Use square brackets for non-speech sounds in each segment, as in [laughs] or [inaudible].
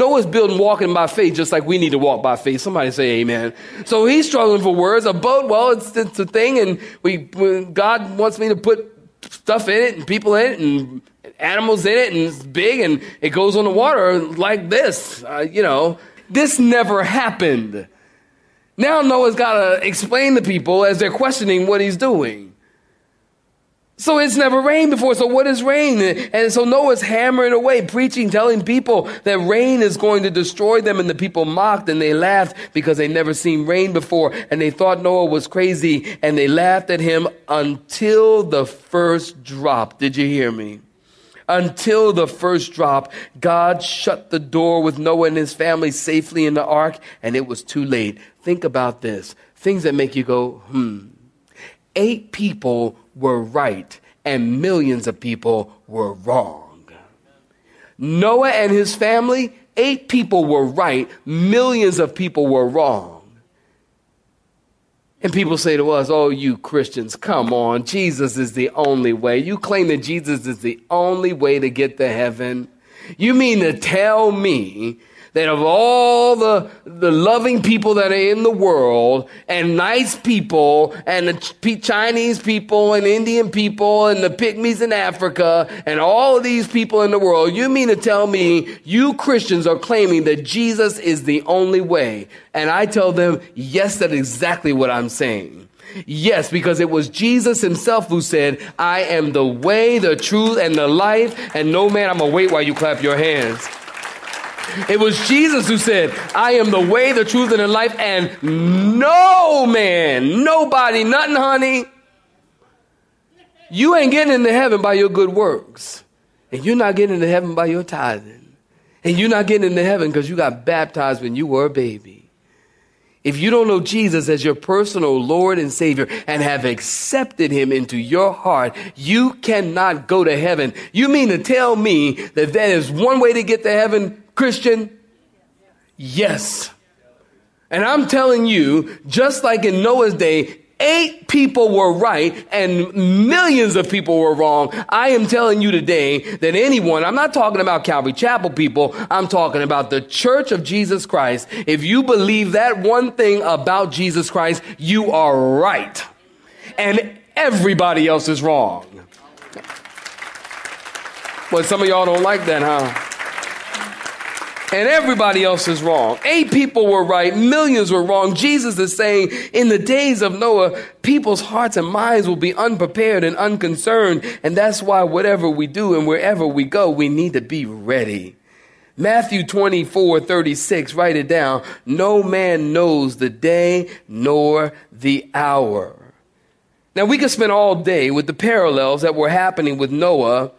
Noah's building walking by faith just like we need to walk by faith. Somebody say amen. So he's struggling for words. A boat, well, it's, it's a thing, and we God wants me to put stuff in it and people in it and animals in it, and it's big and it goes on the water like this. Uh, you know, this never happened. Now Noah's got to explain to people as they're questioning what he's doing. So it's never rained before. So what is rain? And so Noah's hammering away, preaching, telling people that rain is going to destroy them. And the people mocked and they laughed because they never seen rain before. And they thought Noah was crazy and they laughed at him until the first drop. Did you hear me? Until the first drop, God shut the door with Noah and his family safely in the ark and it was too late. Think about this. Things that make you go, hmm. Eight people were right and millions of people were wrong. Noah and his family, eight people were right, millions of people were wrong. And people say to us, Oh, you Christians, come on, Jesus is the only way. You claim that Jesus is the only way to get to heaven. You mean to tell me that of all the, the loving people that are in the world and nice people and the Chinese people and Indian people and the pygmies in Africa and all of these people in the world, you mean to tell me you Christians are claiming that Jesus is the only way? And I tell them, yes, that's exactly what I'm saying. Yes, because it was Jesus himself who said, I am the way, the truth, and the life, and no man, I'm gonna wait while you clap your hands. It was Jesus who said, I am the way, the truth, and the life, and no man, nobody, nothing, honey. You ain't getting into heaven by your good works. And you're not getting into heaven by your tithing. And you're not getting into heaven because you got baptized when you were a baby. If you don't know Jesus as your personal Lord and Savior and have accepted Him into your heart, you cannot go to heaven. You mean to tell me that there is one way to get to heaven, Christian? Yes. And I'm telling you, just like in Noah's day, eight people were right and millions of people were wrong. I am telling you today that anyone, I'm not talking about Calvary Chapel people, I'm talking about the church of Jesus Christ. If you believe that one thing about Jesus Christ, you are right. And everybody else is wrong. Well, some of y'all don't like that, huh? And everybody else is wrong. Eight people were right, millions were wrong. Jesus is saying in the days of Noah, people's hearts and minds will be unprepared and unconcerned. And that's why whatever we do and wherever we go, we need to be ready. Matthew 24, 36, write it down. No man knows the day nor the hour. Now we could spend all day with the parallels that were happening with Noah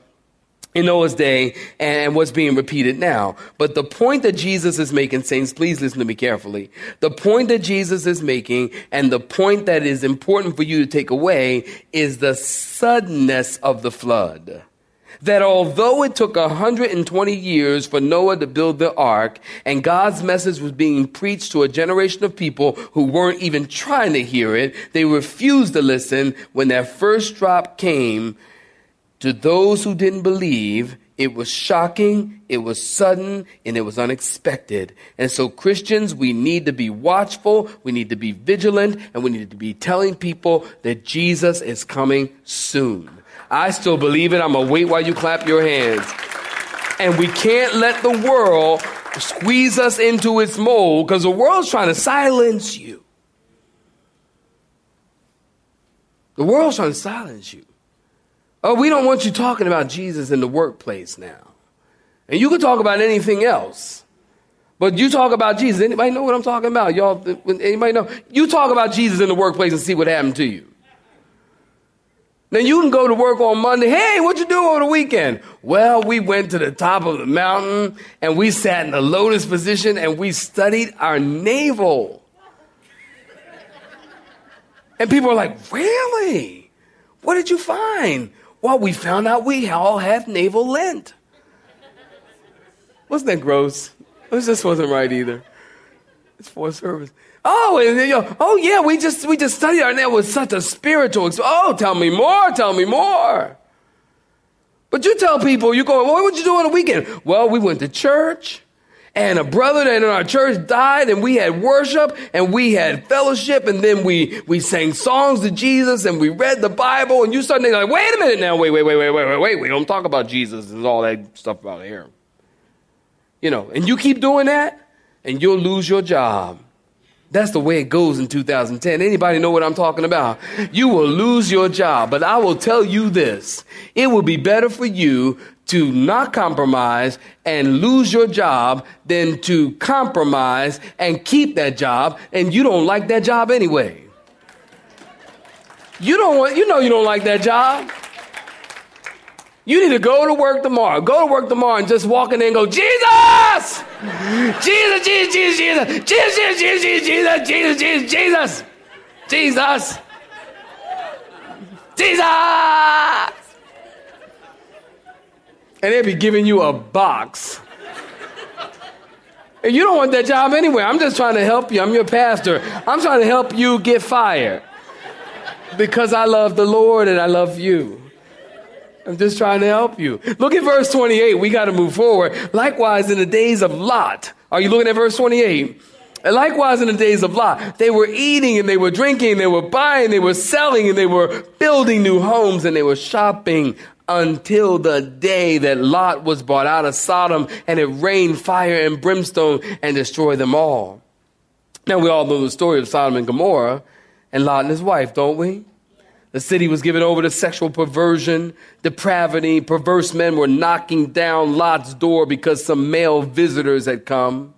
in Noah's day and what's being repeated now. But the point that Jesus is making, saints, please listen to me carefully. The point that Jesus is making and the point that is important for you to take away is the suddenness of the flood. That although it took 120 years for Noah to build the ark and God's message was being preached to a generation of people who weren't even trying to hear it, they refused to listen when that first drop came to those who didn't believe, it was shocking, it was sudden, and it was unexpected. And so, Christians, we need to be watchful, we need to be vigilant, and we need to be telling people that Jesus is coming soon. I still believe it. I'm going to wait while you clap your hands. And we can't let the world squeeze us into its mold because the world's trying to silence you. The world's trying to silence you. Oh, we don't want you talking about Jesus in the workplace now. And you can talk about anything else. But you talk about Jesus. Anybody know what I'm talking about? Y'all, anybody know? You talk about Jesus in the workplace and see what happened to you. Then you can go to work on Monday. Hey, what you do over the weekend? Well, we went to the top of the mountain and we sat in the lotus position and we studied our navel. And people are like, really? What did you find? Well, we found out we all have navel lint. Wasn't that gross? This just wasn't right either. It's for service. Oh, and you know, oh yeah, we just we just studied our that was such a spiritual. Experience. Oh, tell me more, tell me more. But you tell people, you go, well, what would you do on the weekend? Well, we went to church, and a brother that in our church died, and we had worship, and we had fellowship, and then we we sang songs to Jesus, and we read the Bible, and you thinking, like, wait a minute now, wait, wait, wait, wait, wait, wait, wait, we don't talk about Jesus and all that stuff about here. You know, and you keep doing that, and you'll lose your job. That's the way it goes in 2010. Anybody know what I'm talking about? You will lose your job, but I will tell you this. It will be better for you to not compromise and lose your job than to compromise and keep that job and you don't like that job anyway. You don't want, you know you don't like that job. You need to go to work tomorrow. Go to work tomorrow and just walk in there and go, Jesus! Jesus, Jesus, Jesus, Jesus, Jesus, Jesus, Jesus, Jesus, Jesus, Jesus, Jesus, Jesus, Jesus. And they'll be giving you a box. And you don't want that job anyway. I'm just trying to help you. I'm your pastor. I'm trying to help you get fired because I love the Lord and I love you. I'm just trying to help you. Look at verse 28. We got to move forward. Likewise, in the days of Lot, are you looking at verse 28? And likewise, in the days of Lot, they were eating and they were drinking, they were buying, they were selling, and they were building new homes and they were shopping until the day that Lot was brought out of Sodom and it rained fire and brimstone and destroyed them all. Now, we all know the story of Sodom and Gomorrah and Lot and his wife, don't we? The city was given over to sexual perversion, depravity. Perverse men were knocking down Lot's door because some male visitors had come.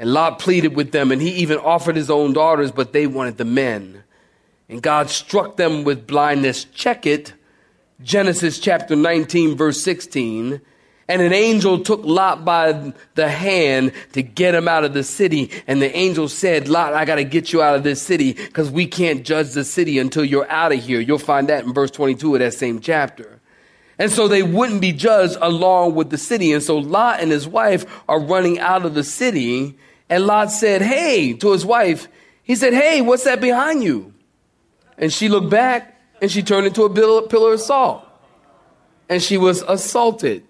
And Lot pleaded with them, and he even offered his own daughters, but they wanted the men. And God struck them with blindness. Check it. Genesis chapter 19, verse 16. And an angel took Lot by the hand to get him out of the city. And the angel said, Lot, I got to get you out of this city because we can't judge the city until you're out of here. You'll find that in verse 22 of that same chapter. And so they wouldn't be judged along with the city. And so Lot and his wife are running out of the city. And Lot said, Hey, to his wife, he said, Hey, what's that behind you? And she looked back and she turned into a pillar of salt. And she was assaulted.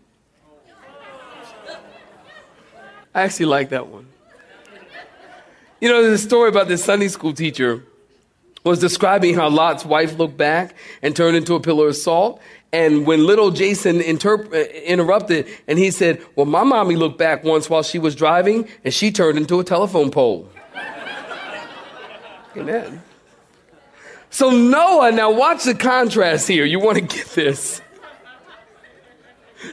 I actually like that one. You know, there's a story about this Sunday school teacher was describing how Lot's wife looked back and turned into a pillar of salt. And when little Jason interp- uh, interrupted and he said, Well, my mommy looked back once while she was driving and she turned into a telephone pole. Amen. So, Noah, now watch the contrast here. You want to get this.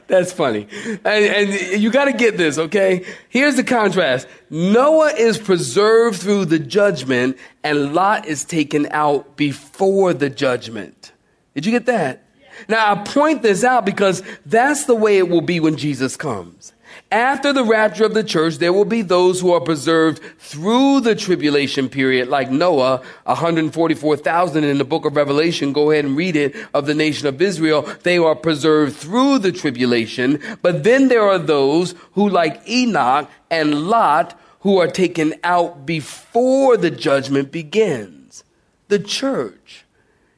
That's funny. And, and you got to get this, okay? Here's the contrast Noah is preserved through the judgment, and Lot is taken out before the judgment. Did you get that? Now, I point this out because that's the way it will be when Jesus comes. After the rapture of the church, there will be those who are preserved through the tribulation period, like Noah, 144,000 in the book of Revelation. Go ahead and read it of the nation of Israel. They are preserved through the tribulation. But then there are those who, like Enoch and Lot, who are taken out before the judgment begins. The church.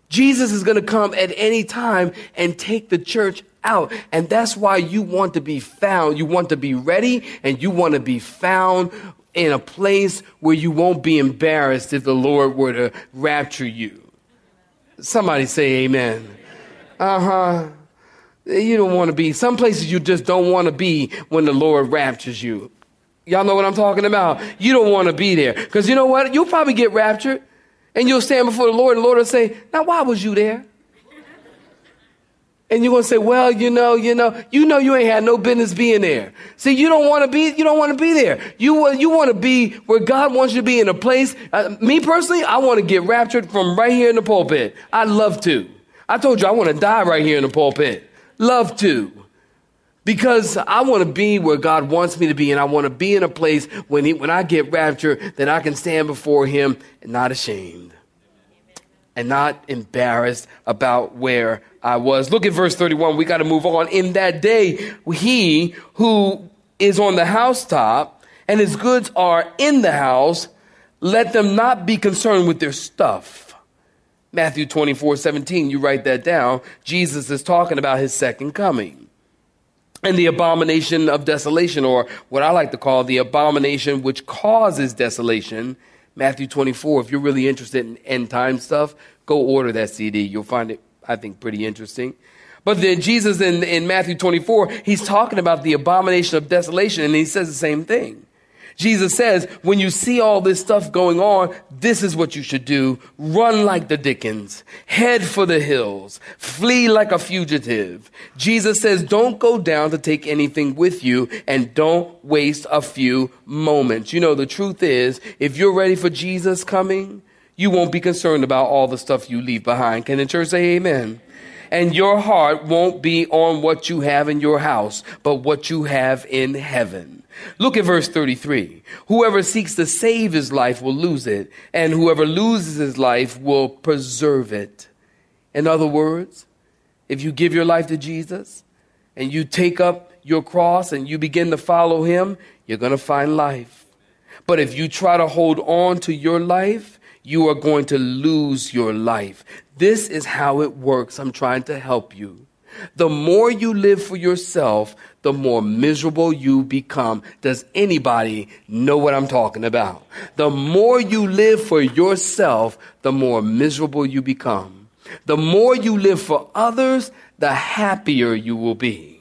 Jesus is going to come at any time and take the church out. And that's why you want to be found. You want to be ready and you want to be found in a place where you won't be embarrassed if the Lord were to rapture you. Somebody say amen. Uh huh. You don't want to be, some places you just don't want to be when the Lord raptures you. Y'all know what I'm talking about? You don't want to be there. Because you know what? You'll probably get raptured And you'll stand before the Lord, and the Lord will say, Now, why was you there? And you're gonna say, well, you know, you know, you know, you ain't had no business being there. See, you don't want to be, you don't want to be there. You want, you want to be where God wants you to be in a place. Uh, me personally, I want to get raptured from right here in the pulpit. I'd love to. I told you I want to die right here in the pulpit. Love to. Because I want to be where God wants me to be, and I want to be in a place when he, when I get raptured that I can stand before Him and not ashamed and not embarrassed about where I was. Look at verse 31. We got to move on. In that day, he who is on the housetop and his goods are in the house, let them not be concerned with their stuff. Matthew 24, 17, you write that down. Jesus is talking about his second coming. And the abomination of desolation, or what I like to call the abomination which causes desolation, Matthew 24. If you're really interested in end time stuff, go order that CD. You'll find it, I think, pretty interesting. But then Jesus in, in Matthew 24, he's talking about the abomination of desolation, and he says the same thing. Jesus says, when you see all this stuff going on, this is what you should do. Run like the Dickens. Head for the hills. Flee like a fugitive. Jesus says, don't go down to take anything with you and don't waste a few moments. You know, the truth is, if you're ready for Jesus coming, you won't be concerned about all the stuff you leave behind. Can the church say amen? and your heart won't be on what you have in your house, but what you have in heaven. Look at verse 33. Whoever seeks to save his life will lose it, and whoever loses his life will preserve it. In other words, if you give your life to Jesus and you take up your cross and you begin to follow him, you're going to find life. But if you try to hold on to your life, you are going to lose your life. This is how it works. I'm trying to help you. The more you live for yourself, the more miserable you become. Does anybody know what I'm talking about? The more you live for yourself, the more miserable you become. The more you live for others, the happier you will be.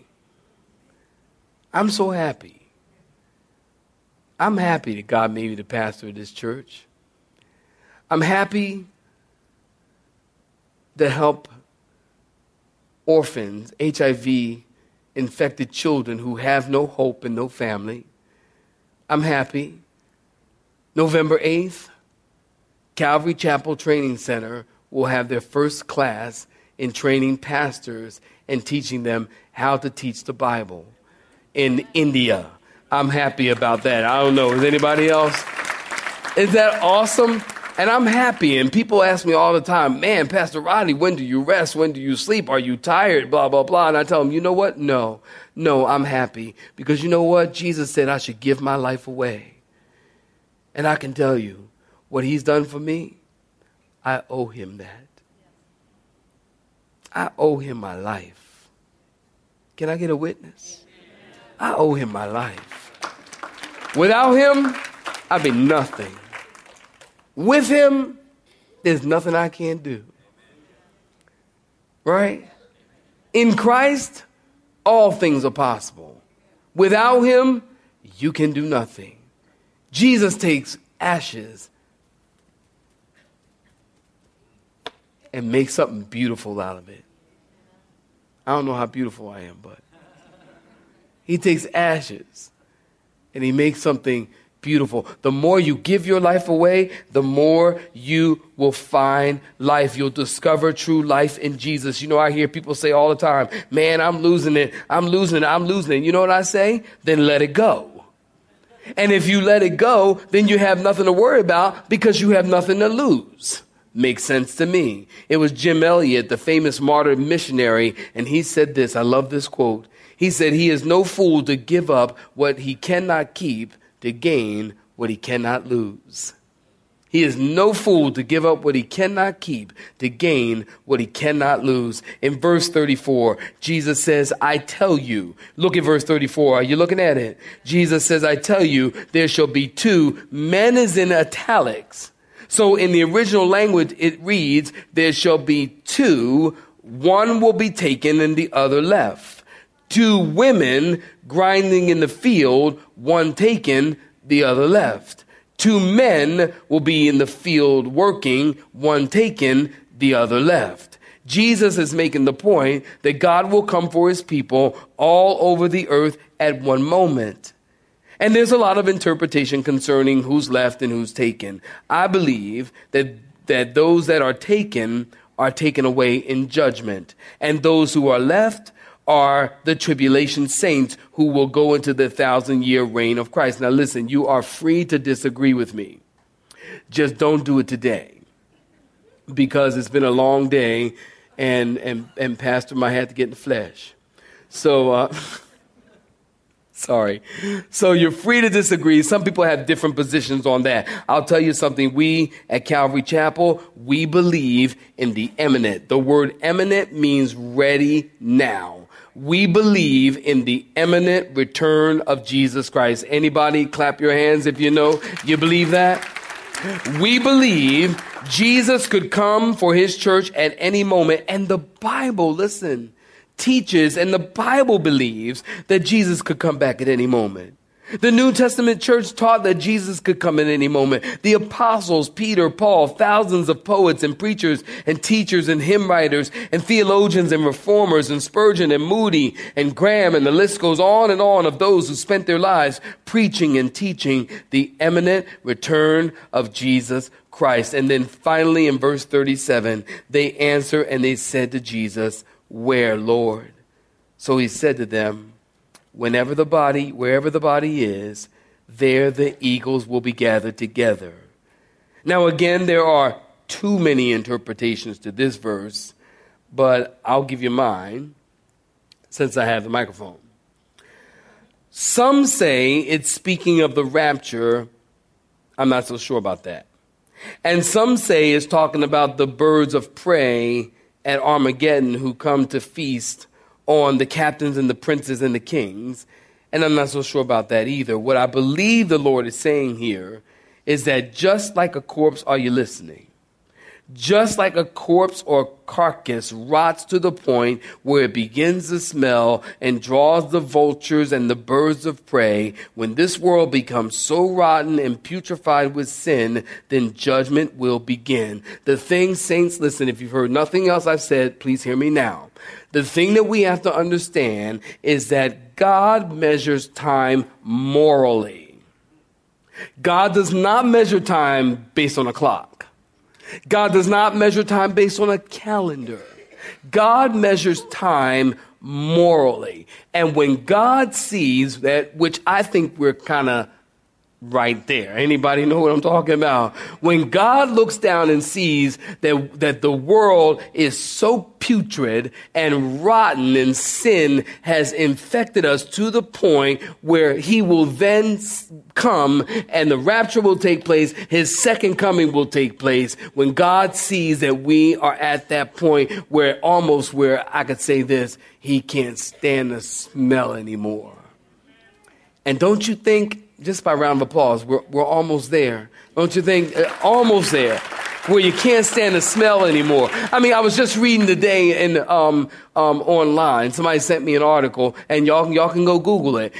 I'm so happy. I'm happy that God made me the pastor of this church. I'm happy to help orphans, HIV infected children who have no hope and no family. I'm happy. November 8th, Calvary Chapel Training Center will have their first class in training pastors and teaching them how to teach the Bible in India. I'm happy about that. I don't know. Is anybody else? Is that awesome? And I'm happy. And people ask me all the time, man, Pastor Rodney, when do you rest? When do you sleep? Are you tired? Blah, blah, blah. And I tell them, you know what? No, no, I'm happy. Because you know what? Jesus said I should give my life away. And I can tell you what he's done for me, I owe him that. I owe him my life. Can I get a witness? I owe him my life. Without him, I'd be nothing. With him, there's nothing I can't do. Right? In Christ, all things are possible. Without him, you can do nothing. Jesus takes ashes and makes something beautiful out of it. I don't know how beautiful I am, but he takes ashes and he makes something beautiful. The more you give your life away, the more you will find life. You'll discover true life in Jesus. You know, I hear people say all the time, man, I'm losing it. I'm losing it. I'm losing it. You know what I say? Then let it go. And if you let it go, then you have nothing to worry about because you have nothing to lose. Makes sense to me. It was Jim Elliot, the famous martyr missionary, and he said this. I love this quote. He said, He is no fool to give up what he cannot keep to gain what he cannot lose. He is no fool to give up what he cannot keep to gain what he cannot lose. In verse 34, Jesus says, I tell you, look at verse 34. Are you looking at it? Jesus says, I tell you, there shall be two. Men is in italics. So in the original language, it reads, there shall be two. One will be taken and the other left. Two women grinding in the field, one taken, the other left Two men will be in the field working, one taken, the other left. Jesus is making the point that God will come for his people all over the earth at one moment. And there's a lot of interpretation concerning who's left and who's taken. I believe that, that those that are taken are taken away in judgment, and those who are left are the tribulation saints who will go into the thousand year reign of Christ. Now, listen, you are free to disagree with me. Just don't do it today because it's been a long day and, and, and Pastor might have to get in the flesh. So, uh, [laughs] Sorry. So you're free to disagree. Some people have different positions on that. I'll tell you something. We at Calvary Chapel, we believe in the imminent. The word imminent means ready now. We believe in the imminent return of Jesus Christ. Anybody clap your hands if you know you believe that? We believe Jesus could come for his church at any moment. And the Bible, listen, teaches and the Bible believes that Jesus could come back at any moment. The New Testament church taught that Jesus could come at any moment. The apostles, Peter, Paul, thousands of poets and preachers and teachers and hymn writers and theologians and reformers and Spurgeon and Moody and Graham and the list goes on and on of those who spent their lives preaching and teaching the imminent return of Jesus Christ. And then finally in verse 37, they answer and they said to Jesus, where, Lord? So he said to them, Whenever the body, wherever the body is, there the eagles will be gathered together. Now, again, there are too many interpretations to this verse, but I'll give you mine since I have the microphone. Some say it's speaking of the rapture. I'm not so sure about that. And some say it's talking about the birds of prey at Armageddon who come to feast on the captains and the princes and the kings. And I'm not so sure about that either. What I believe the Lord is saying here is that just like a corpse, are you listening? Just like a corpse or carcass rots to the point where it begins to smell and draws the vultures and the birds of prey, when this world becomes so rotten and putrefied with sin, then judgment will begin. The thing, saints, listen, if you've heard nothing else I've said, please hear me now. The thing that we have to understand is that God measures time morally. God does not measure time based on a clock. God does not measure time based on a calendar. God measures time morally. And when God sees that, which I think we're kind of right there. Anybody know what I'm talking about? When God looks down and sees that, that the world is so putrid and rotten and sin has infected us to the point where he will then come and the rapture will take place. His second coming will take place when God sees that we are at that point where almost where I could say this, he can't stand the smell anymore. And don't you think just by round of applause, we're, we're almost there. Don't you think? Uh, almost there. Where you can't stand the smell anymore. I mean, I was just reading today in, um, um, online. Somebody sent me an article, and y'all, y'all can go Google it.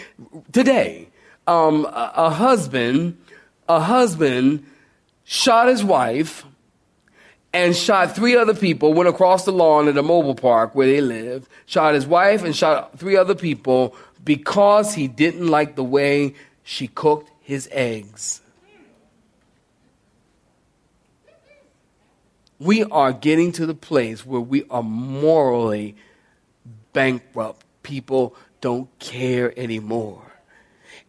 Today, um, a, a husband, a husband shot his wife and shot three other people, went across the lawn at a mobile park where they live, shot his wife and shot three other people because he didn't like the way she cooked his eggs. We are getting to the place where we are morally bankrupt. People don't care anymore.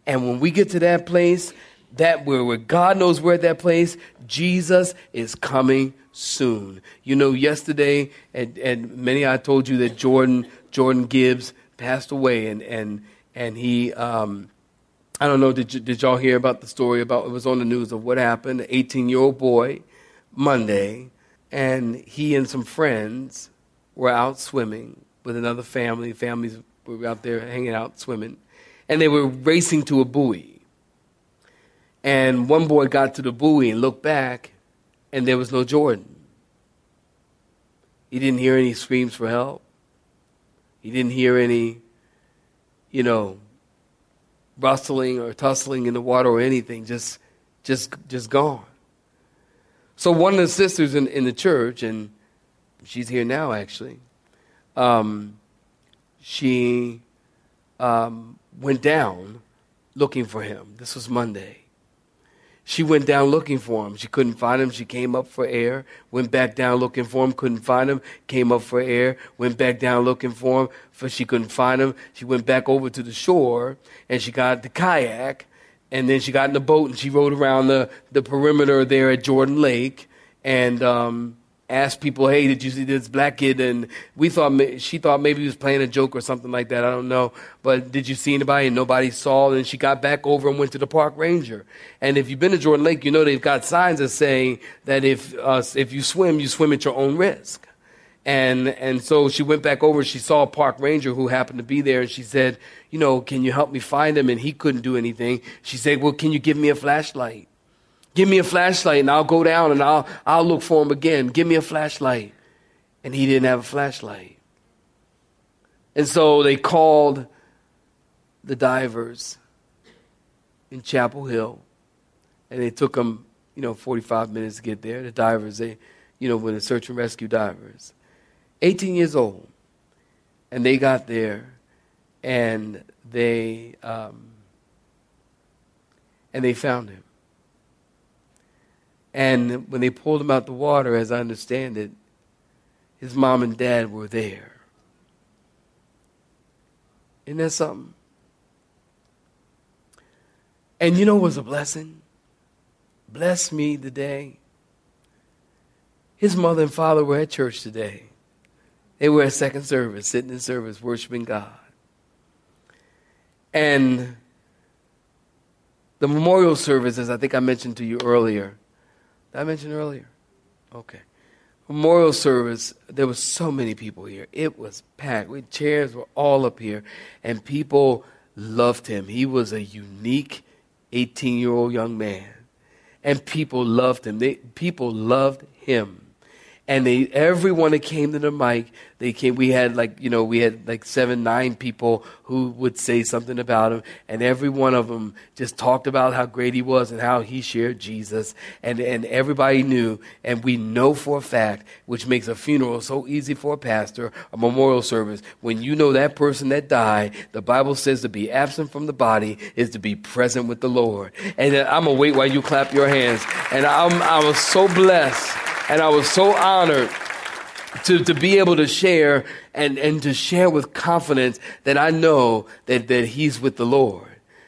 And when we get to that place, that where, where God knows we're at that place, Jesus is coming soon. You know, yesterday, and, and many I told you that Jordan Jordan Gibbs passed away, and and and he um, I don't know, did, you, did y'all hear about the story about it was on the news of what happened? An 18 year old boy, Monday, and he and some friends were out swimming with another family. Families were out there hanging out swimming, and they were racing to a buoy. And one boy got to the buoy and looked back, and there was no Jordan. He didn't hear any screams for help. He didn't hear any, you know, rustling or tussling in the water or anything, just, just just gone. So one of the sisters in, in the church, and she's here now actually, um, she um, went down looking for him. This was Monday. She went down looking for him. She couldn't find him. She came up for air, went back down looking for him, couldn't find him, came up for air, went back down looking for him, for she couldn't find him. She went back over to the shore and she got the kayak and then she got in the boat and she rode around the, the perimeter there at Jordan Lake and um, asked people, "Hey, did you see this black kid?" And we thought she thought maybe he was playing a joke or something like that. I don't know, but did you see anybody? And nobody saw. And she got back over and went to the park ranger. And if you've been to Jordan Lake, you know they've got signs that say that if uh, if you swim, you swim at your own risk. And and so she went back over. She saw a park ranger who happened to be there, and she said, "You know, can you help me find him?" And he couldn't do anything. She said, "Well, can you give me a flashlight? Give me a flashlight, and I'll go down and I'll I'll look for him again. Give me a flashlight." And he didn't have a flashlight. And so they called the divers in Chapel Hill, and they took them, you know, 45 minutes to get there. The divers, they, you know, when the search and rescue divers. 18 years old. And they got there and they um, and they found him. And when they pulled him out the water, as I understand it, his mom and dad were there. Isn't that something? And you know what was a blessing? Bless me today. His mother and father were at church today. They were at second service, sitting in service, worshiping God. And the memorial service, as I think I mentioned to you earlier. I mention earlier? Okay. Memorial service, there were so many people here. It was packed. We, chairs were all up here, and people loved him. He was a unique 18 year old young man, and people loved him. They, people loved him and they everyone that came to the mic they came we had like you know we had like seven nine people who would say something about him and every one of them just talked about how great he was and how he shared jesus and and everybody knew and we know for a fact which makes a funeral so easy for a pastor a memorial service. When you know that person that died the bible says to be absent from the body is to be present with the lord. And i'm gonna wait while you clap your hands. And i'm i was so blessed and I was so honored to, to be able to share and, and to share with confidence that I know that, that He's with the Lord,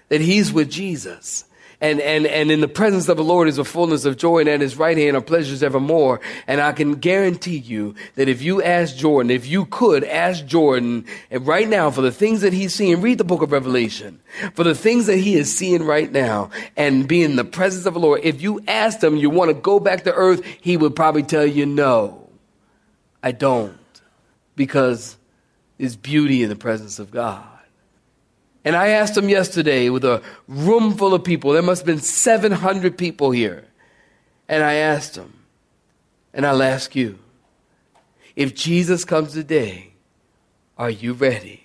that He's with Jesus. And, and, and in the presence of the Lord is a fullness of joy, and at his right hand are pleasures evermore. And I can guarantee you that if you ask Jordan, if you could ask Jordan right now for the things that he's seeing, read the book of Revelation, for the things that he is seeing right now and be in the presence of the Lord, if you asked him, you want to go back to earth, he would probably tell you, no, I don't. Because there's beauty in the presence of God. And I asked him yesterday with a room full of people, there must have been 700 people here. And I asked him, and I'll ask you, if Jesus comes today, are you ready?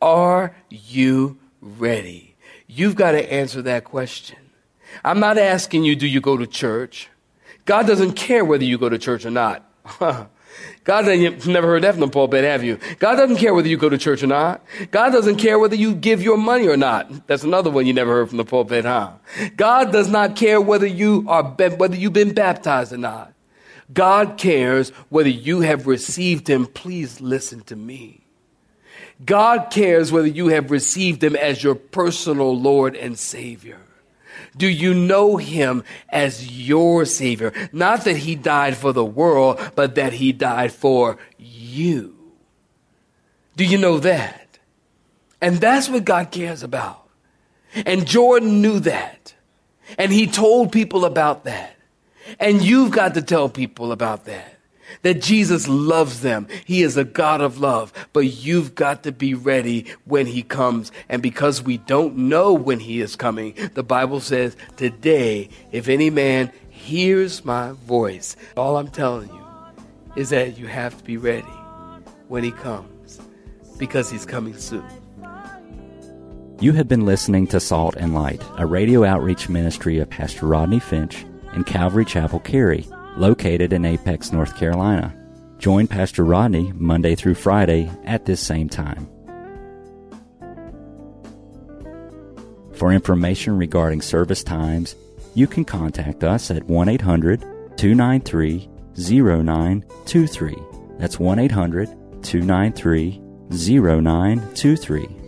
Are you ready? You've got to answer that question. I'm not asking you, do you go to church? God doesn't care whether you go to church or not. God you've never heard that from the pulpit, have you? God doesn't care whether you go to church or not. God doesn't care whether you give your money or not. That's another one you never heard from the pulpit, huh? God does not care whether you are, whether you've been baptized or not. God cares whether you have received Him. Please listen to me. God cares whether you have received Him as your personal Lord and Savior. Do you know him as your Savior? Not that he died for the world, but that he died for you. Do you know that? And that's what God cares about. And Jordan knew that. And he told people about that. And you've got to tell people about that that Jesus loves them. He is a God of love, but you've got to be ready when he comes. And because we don't know when he is coming, the Bible says, today, if any man hears my voice, all I'm telling you is that you have to be ready when he comes because he's coming soon. You have been listening to Salt and Light, a radio outreach ministry of Pastor Rodney Finch in Calvary Chapel, Cary, located in Apex, North Carolina. Join Pastor Rodney Monday through Friday at this same time. For information regarding service times, you can contact us at 1 800 293 0923. That's 1 800 293 0923.